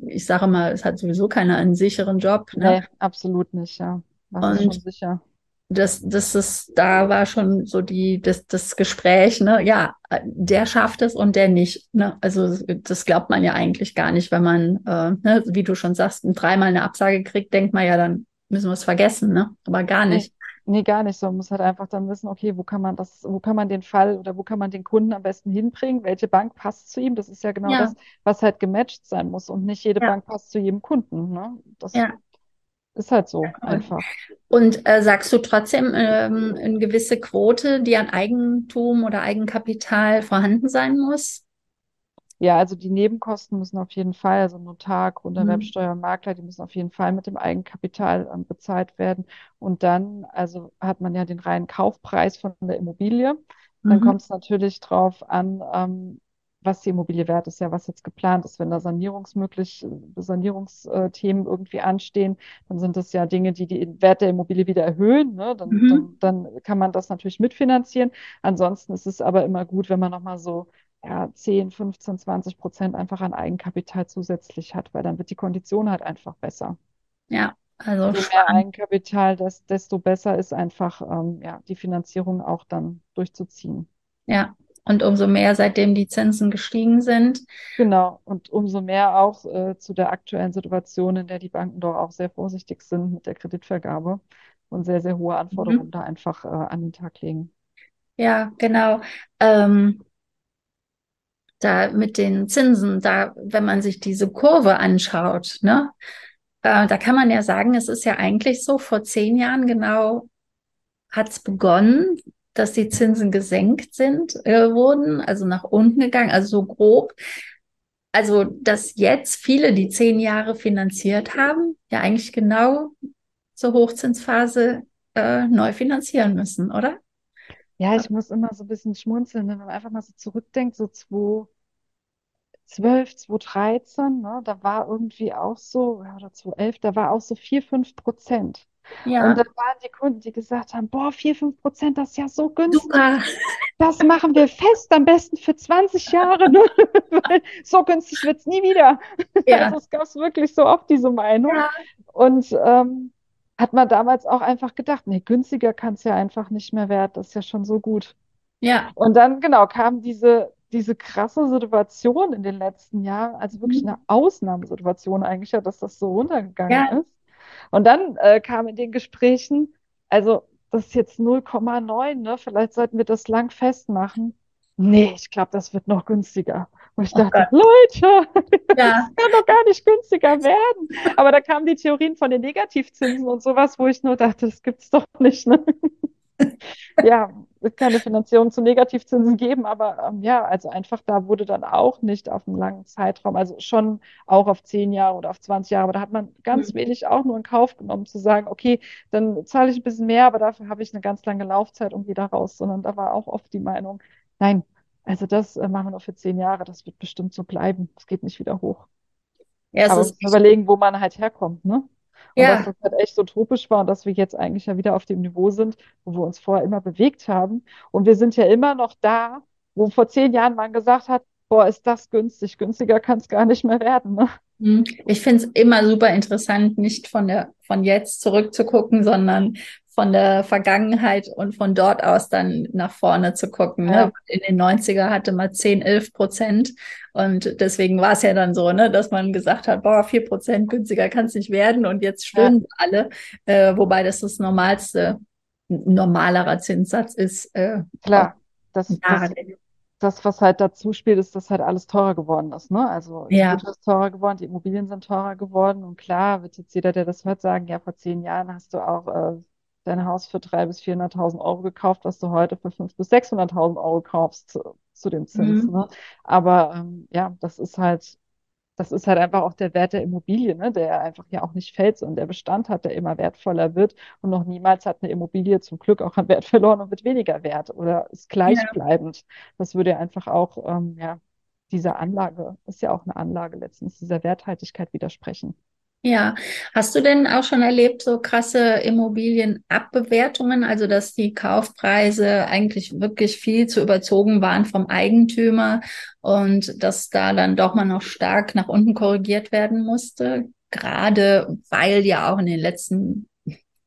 Speaker 1: ich sage mal, es hat sowieso keiner einen sicheren Job, ne?
Speaker 2: Nee, absolut nicht, ja. Das ist schon sicher.
Speaker 1: das, das ist, da war schon so die, das, das Gespräch, ne, ja, der schafft es und der nicht, ne, also das glaubt man ja eigentlich gar nicht, wenn man, äh, ne, wie du schon sagst, dreimal eine Absage kriegt, denkt man ja, dann müssen wir es vergessen, ne, aber gar nicht.
Speaker 2: Nee, gar nicht. So, man muss halt einfach dann wissen, okay, wo kann man das, wo kann man den Fall oder wo kann man den Kunden am besten hinbringen? Welche Bank passt zu ihm? Das ist ja genau
Speaker 1: Ja,
Speaker 2: das, was halt gematcht sein muss. Und nicht jede
Speaker 1: ja,
Speaker 2: Bank passt zu jedem Kunden, ne? Das
Speaker 1: ja.
Speaker 2: ist halt so einfach.
Speaker 1: Und äh, sagst du trotzdem ähm, eine gewisse Quote, die an Eigentum oder Eigenkapital vorhanden sein muss?
Speaker 2: Ja, also die Nebenkosten müssen auf jeden Fall, also Notar,
Speaker 1: Mhm.
Speaker 2: Grunderwerbsteuer, Makler, die müssen auf jeden Fall mit dem Eigenkapital ähm, bezahlt werden. Und dann, also hat man ja den reinen Kaufpreis von der Immobilie. Dann
Speaker 1: Mhm.
Speaker 2: kommt es natürlich drauf an, ähm, was die Immobilie wert ist, ja, was jetzt geplant ist. Wenn da sanierungsmöglich, äh, Sanierungsthemen irgendwie anstehen, dann sind das ja Dinge, die den Wert der Immobilie wieder erhöhen. Ne? Dann,
Speaker 1: Mhm.
Speaker 2: dann, dann kann man das natürlich mitfinanzieren. Ansonsten ist es aber immer gut, wenn man nochmal so ja, 10, 15, 20 Prozent einfach an Eigenkapital zusätzlich hat, weil dann wird die Kondition halt einfach besser.
Speaker 1: Ja, also
Speaker 2: Je mehr
Speaker 1: spannend.
Speaker 2: Eigenkapital, des, desto besser ist einfach ähm, ja, die Finanzierung auch dann durchzuziehen.
Speaker 1: Ja. Und umso mehr, seitdem die Zinsen gestiegen sind.
Speaker 2: Genau, und umso mehr auch äh, zu der aktuellen Situation, in der die Banken doch auch sehr vorsichtig sind mit der Kreditvergabe und sehr, sehr hohe
Speaker 1: Mhm.
Speaker 2: Anforderungen da einfach äh, an den Tag legen.
Speaker 1: Ja, genau. Ähm, da mit den Zinsen, da, wenn man sich diese Kurve anschaut, ne, äh, da kann man ja sagen, es ist ja eigentlich so, vor zehn Jahren genau hat es begonnen, dass die Zinsen gesenkt sind, äh, wurden, also nach unten gegangen, also so grob. Also, dass jetzt viele, die zehn Jahre finanziert haben, ja eigentlich genau zur Hochzinsphase äh, neu finanzieren müssen, oder?
Speaker 2: Ja, ich muss immer so ein bisschen schmunzeln, ne, wenn man einfach mal so zurückdenkt, so 2012, 2013, ne, da war irgendwie auch so, ja, oder 2011, da war auch so 4, 5 Prozent. Und
Speaker 1: Ja,
Speaker 2: da waren die Kunden, die gesagt haben, boah, 4, 5 Prozent, das ist ja so günstig.
Speaker 1: super.
Speaker 2: Das machen wir fest, am besten für 20 Jahre, ne? [LAUGHS] Weil so günstig wird es nie wieder. Also
Speaker 1: Ja, [LAUGHS]
Speaker 2: es gab wirklich so oft diese Meinung.
Speaker 1: ja,
Speaker 2: Und ähm, hat man damals auch einfach gedacht, nee, günstiger kann es ja einfach nicht mehr werden. Das ist ja schon so gut.
Speaker 1: ja.
Speaker 2: Und dann, genau, kam diese, diese krasse Situation in den letzten Jahren, also wirklich eine Ausnahmesituation eigentlich, ja, dass das so runtergegangen
Speaker 1: Ja,
Speaker 2: ist. Und dann äh, kam in den Gesprächen, also das ist jetzt 0,9, ne? Vielleicht sollten wir das lang festmachen. Nee, ich glaube, das wird noch günstiger. Und ich
Speaker 1: oh
Speaker 2: dachte,
Speaker 1: Gott.
Speaker 2: Leute, [LAUGHS]
Speaker 1: Ja,
Speaker 2: es kann doch gar nicht günstiger werden. Aber da kamen die Theorien von den Negativzinsen und sowas, wo ich nur dachte, das gibt's doch nicht, ne? [LAUGHS] ja, es kann eine Finanzierung zu Negativzinsen geben, aber ähm, ja, also einfach da wurde dann auch nicht auf einen langen Zeitraum, also schon auch auf zehn Jahre oder auf 20 Jahre, aber da hat man ganz
Speaker 1: hm.
Speaker 2: wenig auch nur in Kauf genommen, zu sagen, okay, dann zahle ich ein bisschen mehr, aber dafür habe ich eine ganz lange Laufzeit und gehe da raus, sondern da war auch oft die Meinung, nein, also das äh, machen wir nur für zehn Jahre, das wird bestimmt so bleiben, es geht nicht wieder hoch.
Speaker 1: ja,
Speaker 2: Aber überlegen, wo man halt herkommt, ne? Und dass
Speaker 1: Ja.
Speaker 2: das halt echt utopisch war und dass wir jetzt eigentlich ja wieder auf dem Niveau sind, wo wir uns vorher immer bewegt haben. Und wir sind ja immer noch da, wo vor zehn Jahren man gesagt hat, boah, ist das günstig, günstiger kann es gar nicht mehr werden, ne?
Speaker 1: Hm. Ich finde es immer super interessant, nicht von der, von jetzt zurückzugucken, sondern von der Vergangenheit und von dort aus dann nach vorne zu gucken. Ne?
Speaker 2: Ja,
Speaker 1: In den 90er hatte man 10, 11 Prozent und deswegen war es ja dann so, ne, dass man gesagt hat, boah, 4 Prozent günstiger kann es nicht werden und jetzt
Speaker 2: ja,
Speaker 1: stöhnen alle, äh, wobei das das normalste, normalerer Zinssatz ist. Äh,
Speaker 2: klar. Das, das
Speaker 1: Jahre.
Speaker 2: das, was halt dazu spielt, ist, dass halt alles teurer geworden ist, ne? Also die
Speaker 1: Ja,
Speaker 2: Güter ist teurer geworden, die Immobilien sind teurer geworden und klar wird jetzt jeder, der das hört, sagen, ja, vor zehn Jahren hast du auch äh, dein Haus für 300.000 bis 400.000 Euro gekauft, was du heute für 500.000 bis 600.000 Euro kaufst zu, zu dem Zins,
Speaker 1: mhm.
Speaker 2: ne? Aber ähm, ja, das ist halt das ist halt einfach auch der Wert der Immobilie, ne, der einfach ja auch nicht fällt, sondern der Bestand hat, der immer wertvoller wird. Und noch niemals hat eine Immobilie zum Glück auch an Wert [LAUGHS] verloren und wird weniger wert oder ist
Speaker 1: Ja,
Speaker 2: gleichbleibend. Das würde ja einfach auch, ähm, ja, dieser Anlage, ist ja auch eine Anlage letztens, dieser Werthaltigkeit widersprechen.
Speaker 1: Ja, hast du denn auch schon erlebt, so krasse Immobilienabbewertungen, also dass die Kaufpreise eigentlich wirklich viel zu überzogen waren vom Eigentümer und dass da dann doch mal noch stark nach unten korrigiert werden musste? Gerade weil ja auch in den letzten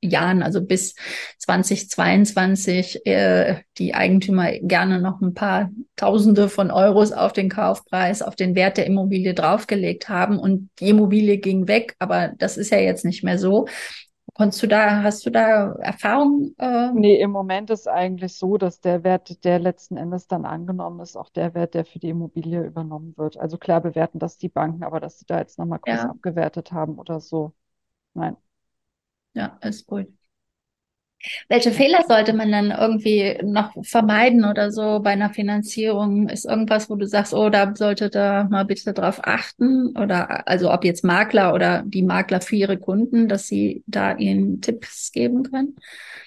Speaker 1: Jahren, also bis 2022, äh, die Eigentümer gerne noch ein paar Tausende von Euros auf den Kaufpreis, auf den Wert der Immobilie draufgelegt haben und die Immobilie ging weg, aber das ist ja jetzt nicht mehr so. Konntest du da, hast du da Erfahrung? Äh,
Speaker 2: Nee, im Moment ist eigentlich so, dass der Wert, der letzten Endes dann angenommen ist, auch der Wert, der für die Immobilie übernommen wird. Also klar bewerten das die Banken, aber dass sie da jetzt nochmal groß
Speaker 1: ja,
Speaker 2: abgewertet haben oder so. Nein.
Speaker 1: Ja, ist gut. Welche Fehler sollte man dann irgendwie noch vermeiden oder so bei einer Finanzierung? Ist irgendwas, wo du sagst, oh, da sollte da mal bitte drauf achten? Oder also ob jetzt Makler oder die Makler für ihre Kunden, dass sie da ihnen Tipps geben können?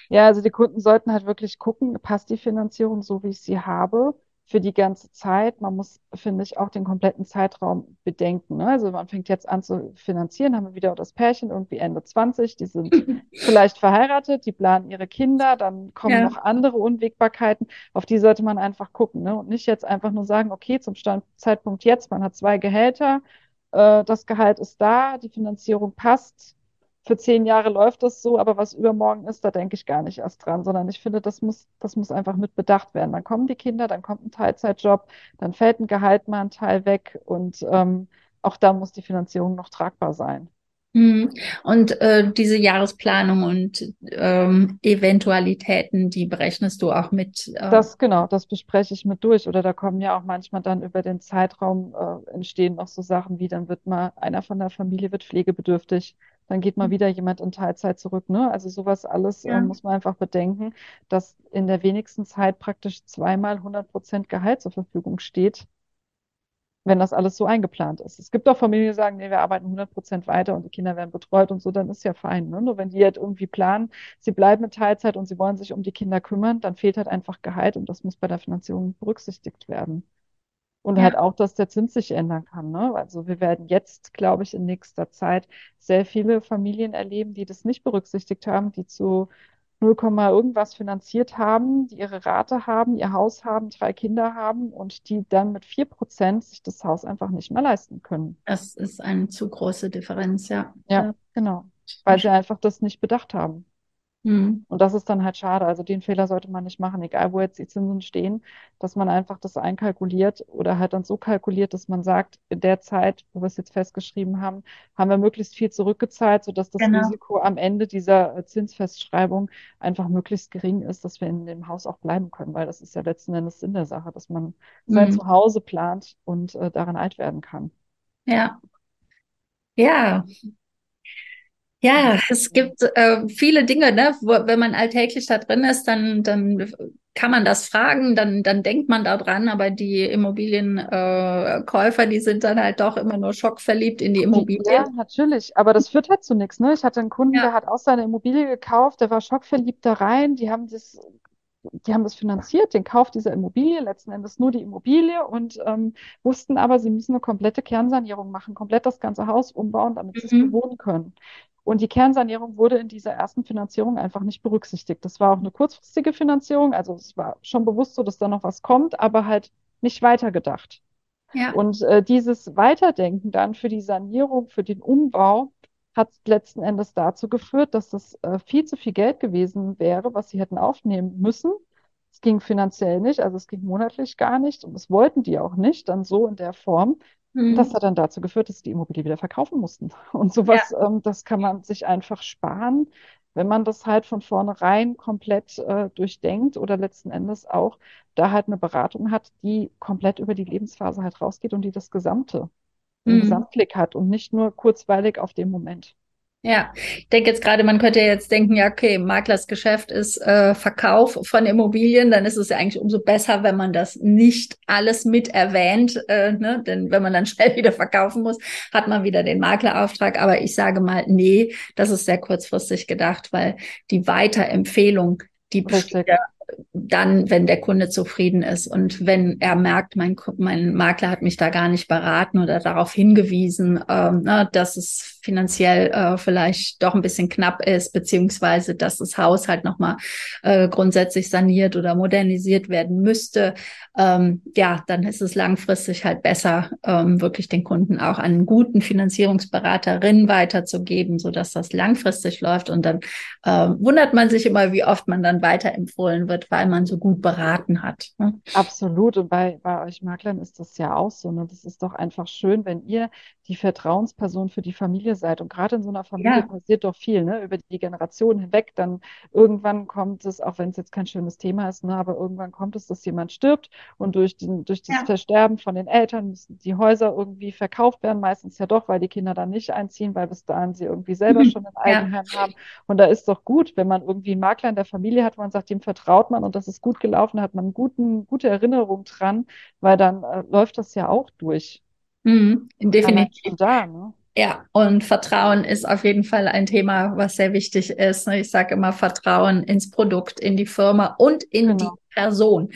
Speaker 2: Ja, also die Kunden sollten halt wirklich gucken, passt die Finanzierung so, wie ich sie habe, für die ganze Zeit. Man muss, finde ich, auch den kompletten Zeitraum bedenken. Ne? Also man fängt jetzt an zu finanzieren, haben wir wieder das Pärchen, irgendwie Ende 20, die sind [LAUGHS] vielleicht verheiratet, die planen ihre Kinder, dann kommen
Speaker 1: Ja.
Speaker 2: noch andere Unwägbarkeiten, auf die sollte man einfach gucken. Ne? Und nicht jetzt einfach nur sagen, okay, zum Stand, Zeitpunkt jetzt, man hat zwei Gehälter, äh, das Gehalt ist da, die Finanzierung passt für zehn Jahre läuft das so, aber was übermorgen ist, da denke ich gar nicht erst dran, sondern ich finde, das muss, das muss einfach mit bedacht werden. Dann kommen die Kinder, dann kommt ein Teilzeitjob, dann fällt ein Gehalt mal ein Teil weg und ähm, auch da muss die Finanzierung noch tragbar sein.
Speaker 1: Mhm. Und äh, diese Jahresplanung und ähm, Eventualitäten, die berechnest du auch mit. Äh,
Speaker 2: Das, genau, das bespreche ich mit durch. Oder da kommen ja auch manchmal dann über den Zeitraum äh, entstehen noch so Sachen wie, dann wird mal einer von der Familie wird pflegebedürftig, dann geht mal wieder jemand in Teilzeit zurück, ne? Also sowas alles äh,
Speaker 1: ja.
Speaker 2: muss man einfach bedenken, dass in der wenigsten Zeit praktisch zweimal 100 Prozent Gehalt zur Verfügung steht, wenn das alles so eingeplant ist. Es gibt auch Familien, die sagen, nee, wir arbeiten 100 Prozent weiter und die Kinder werden betreut und so, dann ist ja fein. Ne? Nur wenn die halt irgendwie planen, sie bleiben in Teilzeit und sie wollen sich um die Kinder kümmern, dann fehlt halt einfach Gehalt und das muss bei der Finanzierung berücksichtigt werden. Und halt
Speaker 1: Ja.
Speaker 2: auch, dass der Zins sich ändern kann. Ne? Also wir werden jetzt, glaube ich, in nächster Zeit sehr viele Familien erleben, die das nicht berücksichtigt haben, die zu 0, irgendwas finanziert haben, die ihre Rate haben, ihr Haus haben, drei Kinder haben und die dann mit 4% sich das Haus einfach nicht mehr leisten können.
Speaker 1: Das ist eine zu große Differenz. Ja,
Speaker 2: Ja. genau. Weil sie einfach das nicht bedacht haben.
Speaker 1: Mhm.
Speaker 2: Und das ist dann halt schade. Also den Fehler sollte man nicht machen, egal wo jetzt die Zinsen stehen, dass man einfach das einkalkuliert oder halt dann so kalkuliert, dass man sagt, in der Zeit, wo wir es jetzt festgeschrieben haben, haben wir möglichst viel zurückgezahlt, sodass das
Speaker 1: Genau.
Speaker 2: Risiko am Ende dieser äh, Zinsfestschreibung einfach möglichst gering ist, dass wir in dem Haus auch bleiben können, weil das ist ja letzten Endes Sinn der Sache, dass man sein
Speaker 1: Mhm.
Speaker 2: Zuhause plant und äh, daran alt werden kann.
Speaker 1: Ja. Ja. Ja, es gibt äh, viele Dinge, ne, wo, wenn man alltäglich da drin ist, dann, dann kann man das fragen, dann, dann denkt man da dran, aber die Immobilienkäufer, äh, die sind dann halt doch immer nur schockverliebt in die
Speaker 2: Die,
Speaker 1: Immobilie.
Speaker 2: ja, natürlich. Aber das führt halt zu nichts, ne? Ich hatte einen Kunden,
Speaker 1: Ja,
Speaker 2: der hat auch seine Immobilie gekauft, der war schockverliebt da rein. Die haben das die haben das finanziert, den Kauf dieser Immobilie, letzten Endes nur die Immobilie und ähm, wussten aber, sie müssen eine komplette Kernsanierung machen, komplett das ganze Haus umbauen, damit sie es
Speaker 1: Mhm.
Speaker 2: bewohnen können. Und die Kernsanierung wurde in dieser ersten Finanzierung einfach nicht berücksichtigt. Das war auch eine kurzfristige Finanzierung, also es war schon bewusst so, dass da noch was kommt, aber halt nicht weitergedacht.
Speaker 1: Ja.
Speaker 2: Und äh, dieses Weiterdenken dann für die Sanierung, für den Umbau, hat letzten Endes dazu geführt, dass das äh, viel zu viel Geld gewesen wäre, was sie hätten aufnehmen müssen. Es ging finanziell nicht, also es ging monatlich gar nicht und das wollten die auch nicht, dann so in der Form. Und das
Speaker 1: Mhm.
Speaker 2: hat dann dazu geführt, dass sie die Immobilie wieder verkaufen mussten. [LAUGHS] Und sowas, ähm, das kann man sich einfach sparen, wenn man das halt von vornherein komplett äh, durchdenkt oder letzten Endes auch da halt eine Beratung hat, die komplett über die Lebensphase halt rausgeht und die das Gesamte, den
Speaker 1: Mhm.
Speaker 2: Gesamtblick hat und nicht nur kurzweilig auf den Moment.
Speaker 1: Ja, ich denke jetzt gerade, man könnte jetzt denken, ja, okay, Maklers Geschäft ist äh, Verkauf von Immobilien, dann ist es ja eigentlich umso besser, wenn man das nicht alles mit erwähnt, äh, ne? Denn wenn man dann [LAUGHS] schnell wieder verkaufen muss, hat man wieder den Maklerauftrag. Aber ich sage mal, nee, das ist sehr kurzfristig gedacht, weil die Weiterempfehlung, die besteht ja dann, wenn der Kunde zufrieden ist. Und wenn er merkt, mein, mein Makler hat mich da gar nicht beraten oder darauf hingewiesen, ähm, ne, dass es finanziell äh, vielleicht doch ein bisschen knapp ist, beziehungsweise dass das Haus halt nochmal äh, grundsätzlich saniert oder modernisiert werden müsste, ähm, ja, dann ist es langfristig halt besser, ähm, wirklich den Kunden auch einen guten Finanzierungsberaterin weiterzugeben, sodass das langfristig läuft. Und dann äh, wundert man sich immer, wie oft man dann weiterempfohlen wird, weil man so gut beraten hat. Ne?
Speaker 2: Absolut. Und bei, bei euch Maklern ist das ja auch so. Ne? Das ist doch einfach schön, wenn ihr die Vertrauensperson für die Familie seid. Und gerade in so einer Familie
Speaker 1: Ja.
Speaker 2: passiert doch viel, ne? Über die Generationen hinweg. Dann irgendwann kommt es, auch wenn es jetzt kein schönes Thema ist, ne? Aber irgendwann kommt es, dass jemand stirbt und durch den, durch das
Speaker 1: Ja.
Speaker 2: Versterben von den Eltern müssen die Häuser irgendwie verkauft werden. Meistens ja doch, weil die Kinder dann nicht einziehen, weil bis dahin sie irgendwie selber
Speaker 1: Mhm. [LAUGHS]
Speaker 2: schon ein
Speaker 1: Ja.
Speaker 2: Eigenheim haben. Und da ist doch gut, wenn man irgendwie einen Makler in der Familie hat, wo man sagt, dem vertraut man und das ist gut gelaufen, da hat man guten, gute Erinnerung dran, weil dann äh, läuft das ja auch durch.
Speaker 1: Mhm, definitiv.
Speaker 2: da, ne?
Speaker 1: Ja, und Vertrauen ist auf jeden Fall ein Thema, was sehr wichtig ist. ne? Ich sage immer Vertrauen ins Produkt, in die Firma und in die
Speaker 2: Genau.
Speaker 1: Person.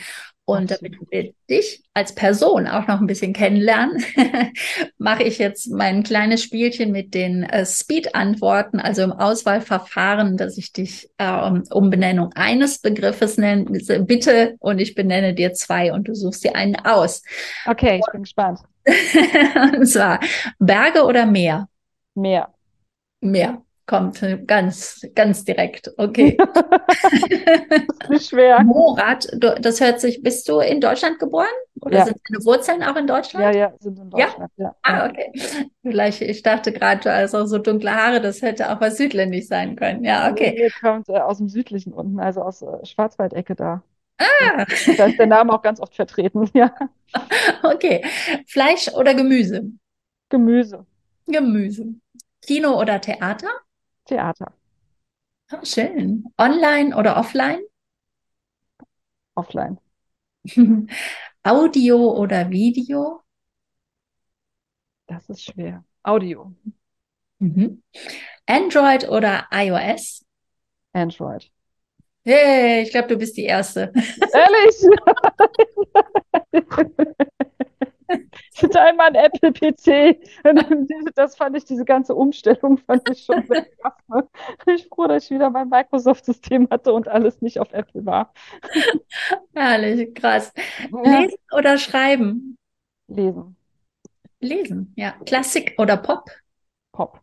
Speaker 1: Und damit wir dich als Person auch noch ein bisschen kennenlernen, [LAUGHS] mache ich jetzt mein kleines Spielchen mit den äh, Speed-Antworten, also im Auswahlverfahren, dass ich dich äh, um Benennung eines Begriffes nenne, bitte, und ich benenne dir zwei und du suchst dir einen aus.
Speaker 2: Okay, ich bin gespannt. [LAUGHS]
Speaker 1: Und zwar Berge oder Meer?
Speaker 2: Mehr.
Speaker 1: Meer. Kommt ganz, ganz direkt. Okay.
Speaker 2: Das [LAUGHS] ist nicht schwer.
Speaker 1: Morat, das hört sich, bist du in Deutschland geboren? Oder
Speaker 2: Ja.
Speaker 1: sind deine Wurzeln auch in
Speaker 2: Ja,
Speaker 1: Deutschland?
Speaker 2: ja, sind in
Speaker 1: Ja?
Speaker 2: Deutschland, ja.
Speaker 1: Ah,
Speaker 2: Ja.
Speaker 1: okay. Vielleicht, ich dachte gerade, du hast auch so dunkle Haare, das hätte auch was südländisch sein können. Ja, okay.
Speaker 2: nee, kommt äh, aus dem südlichen unten, also aus äh, Schwarzwaldecke da.
Speaker 1: Ah,
Speaker 2: Da ist der Name auch ganz oft vertreten. [LAUGHS] Ja.
Speaker 1: okay. Fleisch oder Gemüse?
Speaker 2: Gemüse,
Speaker 1: Gemüse. Kino oder Theater?
Speaker 2: Theater,
Speaker 1: Ah, schön. Online oder offline?
Speaker 2: offline, [LAUGHS]
Speaker 1: Audio oder Video?
Speaker 2: das ist schwer. Audio,
Speaker 1: Mhm. Android oder iOS?
Speaker 2: Android.
Speaker 1: Hey, ich glaube, du bist die Erste.
Speaker 2: Ehrlich? [LAUGHS] [LAUGHS] Ich hatte einmal ein Apple-PC. Das fand ich, diese ganze Umstellung fand ich schon sehr krass. Ne? Ich froh, dass ich wieder mein Microsoft-System hatte und alles nicht auf Apple war.
Speaker 1: Herrlich, krass.
Speaker 2: Ja,
Speaker 1: Lesen oder schreiben?
Speaker 2: lesen,
Speaker 1: Lesen, ja. Klassik oder Pop?
Speaker 2: Pop,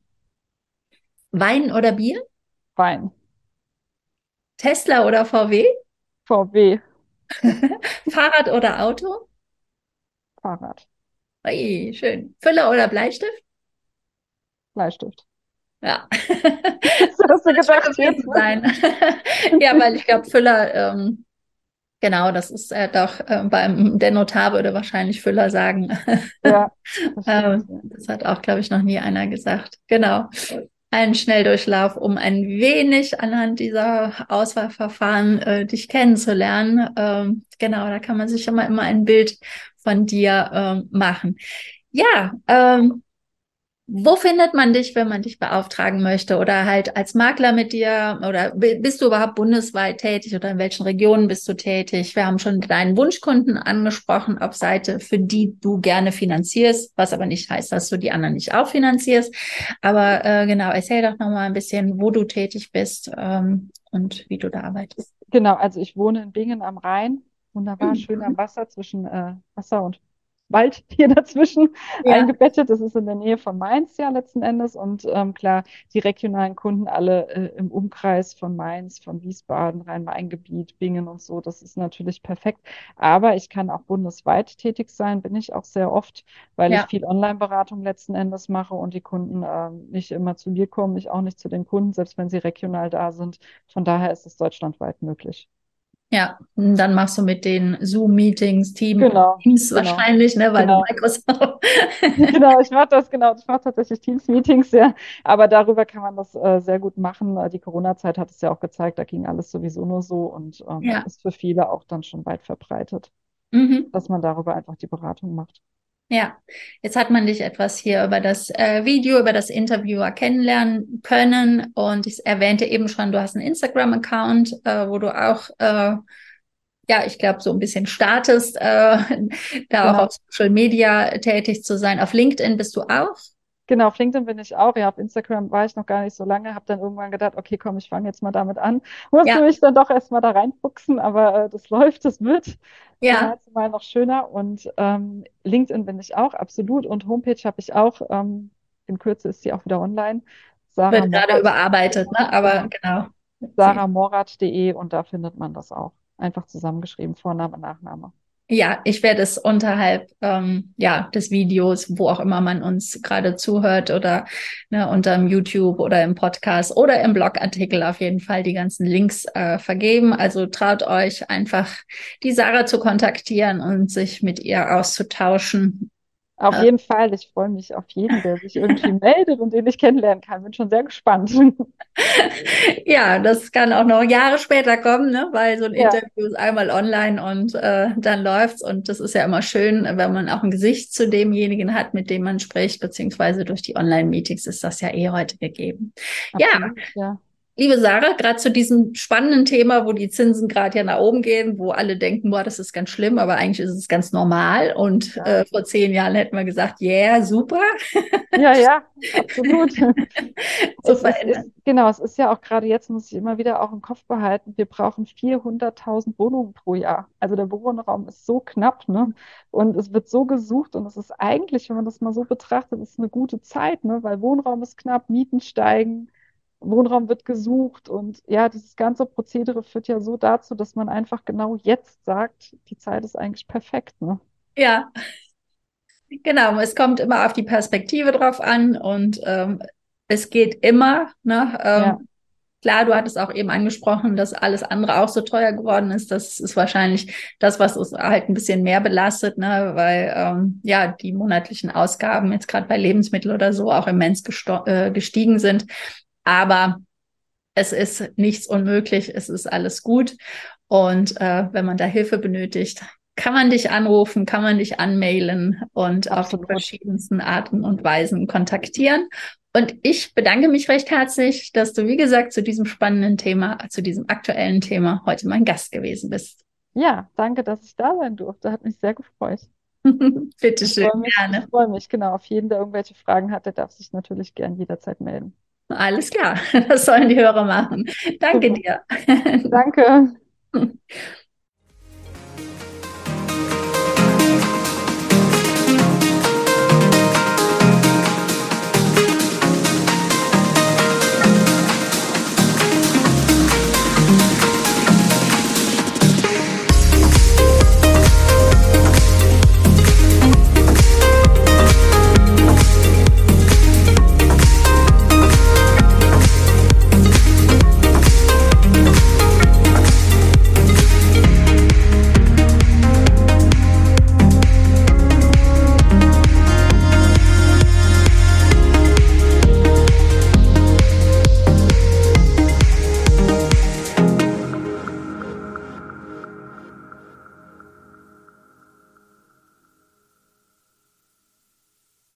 Speaker 1: Wein oder Bier?
Speaker 2: Wein,
Speaker 1: Tesla oder VW?
Speaker 2: VW, [LAUGHS]
Speaker 1: Fahrrad oder Auto?
Speaker 2: Fahrrad,
Speaker 1: Ui, schön. Füller oder Bleistift?
Speaker 2: Bleistift.
Speaker 1: Ja. [LAUGHS]
Speaker 2: Was hast du gedacht jetzt?
Speaker 1: sein. [LAUGHS] Ja, weil ich glaube, Füller, ähm, genau, das ist äh, doch äh, beim der Notar würde wahrscheinlich Füller sagen.
Speaker 2: Ja, [LAUGHS] das
Speaker 1: Ähm, das hat auch, glaube ich, noch nie einer gesagt. Genau. Ein Schnelldurchlauf, um ein wenig anhand dieser Auswahlverfahren äh, dich kennenzulernen. Ähm, genau, da kann man sich immer immer ein Bild von dir ähm, machen. Ja, ähm, Wo findet man dich, wenn man dich beauftragen möchte oder halt als Makler mit dir oder bist du überhaupt bundesweit tätig oder in welchen Regionen bist du tätig? Wir haben schon deinen Wunschkunden angesprochen auf Seite, für die du gerne finanzierst, was aber nicht heißt, dass du die anderen nicht auch finanzierst. Aber äh, genau, erzähl doch nochmal ein bisschen, wo du tätig bist ähm, und wie du da arbeitest.
Speaker 2: Genau, also ich wohne in Bingen am Rhein, wunderbar, [CLEARS THROAT] schön am Wasser zwischen äh, Wasser und Wald [LAUGHS] hier dazwischen ja. eingebettet. Das ist in der Nähe von Mainz ja letzten Endes. Und ähm, klar, die regionalen Kunden alle äh, im Umkreis von Mainz, von Wiesbaden, Rhein-Main-Gebiet, Bingen und so, das ist natürlich perfekt. Aber ich kann auch bundesweit tätig sein, bin ich auch sehr oft, weil ja. ich viel Online-Beratung letzten Endes mache und die Kunden äh, nicht immer zu mir kommen, ich auch nicht zu den Kunden, selbst wenn sie regional da sind. Von daher ist es deutschlandweit möglich.
Speaker 1: Ja, dann machst du mit den Zoom-Meetings, Team,
Speaker 2: genau,
Speaker 1: Teams genau. wahrscheinlich, ne, weil genau. du Microsoft. [LAUGHS]
Speaker 2: genau, ich mache das genau. Ich mache tatsächlich Teams-Meetings, ja. Aber darüber kann man das äh, sehr gut machen. Die Corona-Zeit hat es ja auch gezeigt, da ging alles sowieso nur so und ähm, ja. ist für viele auch dann schon weit verbreitet, mhm. dass man darüber einfach die Beratung macht.
Speaker 1: Ja, jetzt hat man dich etwas hier über das äh, Video, über das Interviewer kennenlernen können. Und ich erwähnte eben schon, du hast einen Instagram-Account, äh, wo du auch, äh, ja, ich glaube, so ein bisschen startest, äh, [LAUGHS] da genau. auch auf Social Media tätig zu sein. Auf LinkedIn bist du auch?
Speaker 2: Genau, auf LinkedIn bin ich auch. Ja, auf Instagram war ich noch gar nicht so lange. Habe dann irgendwann gedacht, okay, komm, ich fange jetzt mal damit an. Musste ja. mich dann doch erstmal da reinfuchsen, aber äh, das [LAUGHS] läuft, das wird. Ja. Mal noch schöner. Und ähm, LinkedIn bin ich auch, absolut. Und Homepage habe ich auch. Ähm, in Kürze ist sie auch wieder online.
Speaker 1: Sarah wird gerade überarbeitet, ne? Aber genau.
Speaker 2: saramorat.de und da findet man das auch. Einfach zusammengeschrieben, Vorname, Nachname.
Speaker 1: Ja, ich werde es unterhalb ähm, ja, des Videos, wo auch immer man uns gerade zuhört oder ne, unter dem YouTube oder im Podcast oder im Blogartikel auf jeden Fall die ganzen Links äh, vergeben. Also traut euch einfach, die Sarah zu kontaktieren und sich mit ihr auszutauschen.
Speaker 2: Auf ja. jeden Fall. Ich freue mich auf jeden, der sich irgendwie [LAUGHS] meldet und den ich kennenlernen kann. Bin schon sehr gespannt. [LAUGHS]
Speaker 1: Ja, das kann auch noch Jahre später kommen, ne? weil so ein ja. Interview ist einmal online und äh, dann läuft's. Und das ist ja immer schön, wenn man auch ein Gesicht zu demjenigen hat, mit dem man spricht, beziehungsweise durch die Online-Meetings ist das ja eh heute gegeben. Absolut, ja. ja. Liebe Sarah, gerade zu diesem spannenden Thema, wo die Zinsen gerade ja nach oben gehen, wo alle denken, boah, das ist ganz schlimm, aber eigentlich ist es ganz normal. Und ja. äh, vor zehn Jahren hätten wir gesagt, yeah, super. [LAUGHS]
Speaker 2: Ja, ja, absolut. [LAUGHS] es ist, ist, genau, es ist ja auch gerade jetzt, muss ich immer wieder auch im Kopf behalten, wir brauchen 400.000 Wohnungen pro Jahr. Also der Wohnraum ist so knapp, ne? Und es wird so gesucht und es ist eigentlich, wenn man das mal so betrachtet, ist eine gute Zeit, ne? Weil Wohnraum ist knapp, Mieten steigen Wohnraum wird gesucht und ja, dieses ganze Prozedere führt ja so dazu, dass man einfach genau jetzt sagt, die Zeit ist eigentlich perfekt, ne?
Speaker 1: Ja, genau. Es kommt immer auf die Perspektive drauf an und ähm, es geht immer, ne? Ähm, ja. Klar, du hattest auch eben angesprochen, dass alles andere auch so teuer geworden ist. Das ist wahrscheinlich das, was uns halt ein bisschen mehr belastet, ne? weil ähm, ja die monatlichen Ausgaben jetzt gerade bei Lebensmitteln oder so auch immens äh, gestiegen sind. Aber es ist nichts unmöglich, es ist alles gut. Und äh, wenn man da Hilfe benötigt, kann man dich anrufen, kann man dich anmailen und auf die verschiedensten Arten und Weisen kontaktieren. Und ich bedanke mich recht herzlich, dass du, wie gesagt, zu diesem spannenden Thema, zu diesem aktuellen Thema heute mein Gast gewesen bist.
Speaker 2: Ja, danke, dass ich da sein durfte. Hat mich sehr gefreut. [LAUGHS]
Speaker 1: Bitte schön,
Speaker 2: ich gerne. Ich freue mich, genau. Auf jeden, der irgendwelche Fragen hat, der darf sich natürlich gern jederzeit melden.
Speaker 1: Alles klar, [LAUGHS] das sollen die Hörer machen. Danke dir.
Speaker 2: Danke. [LAUGHS]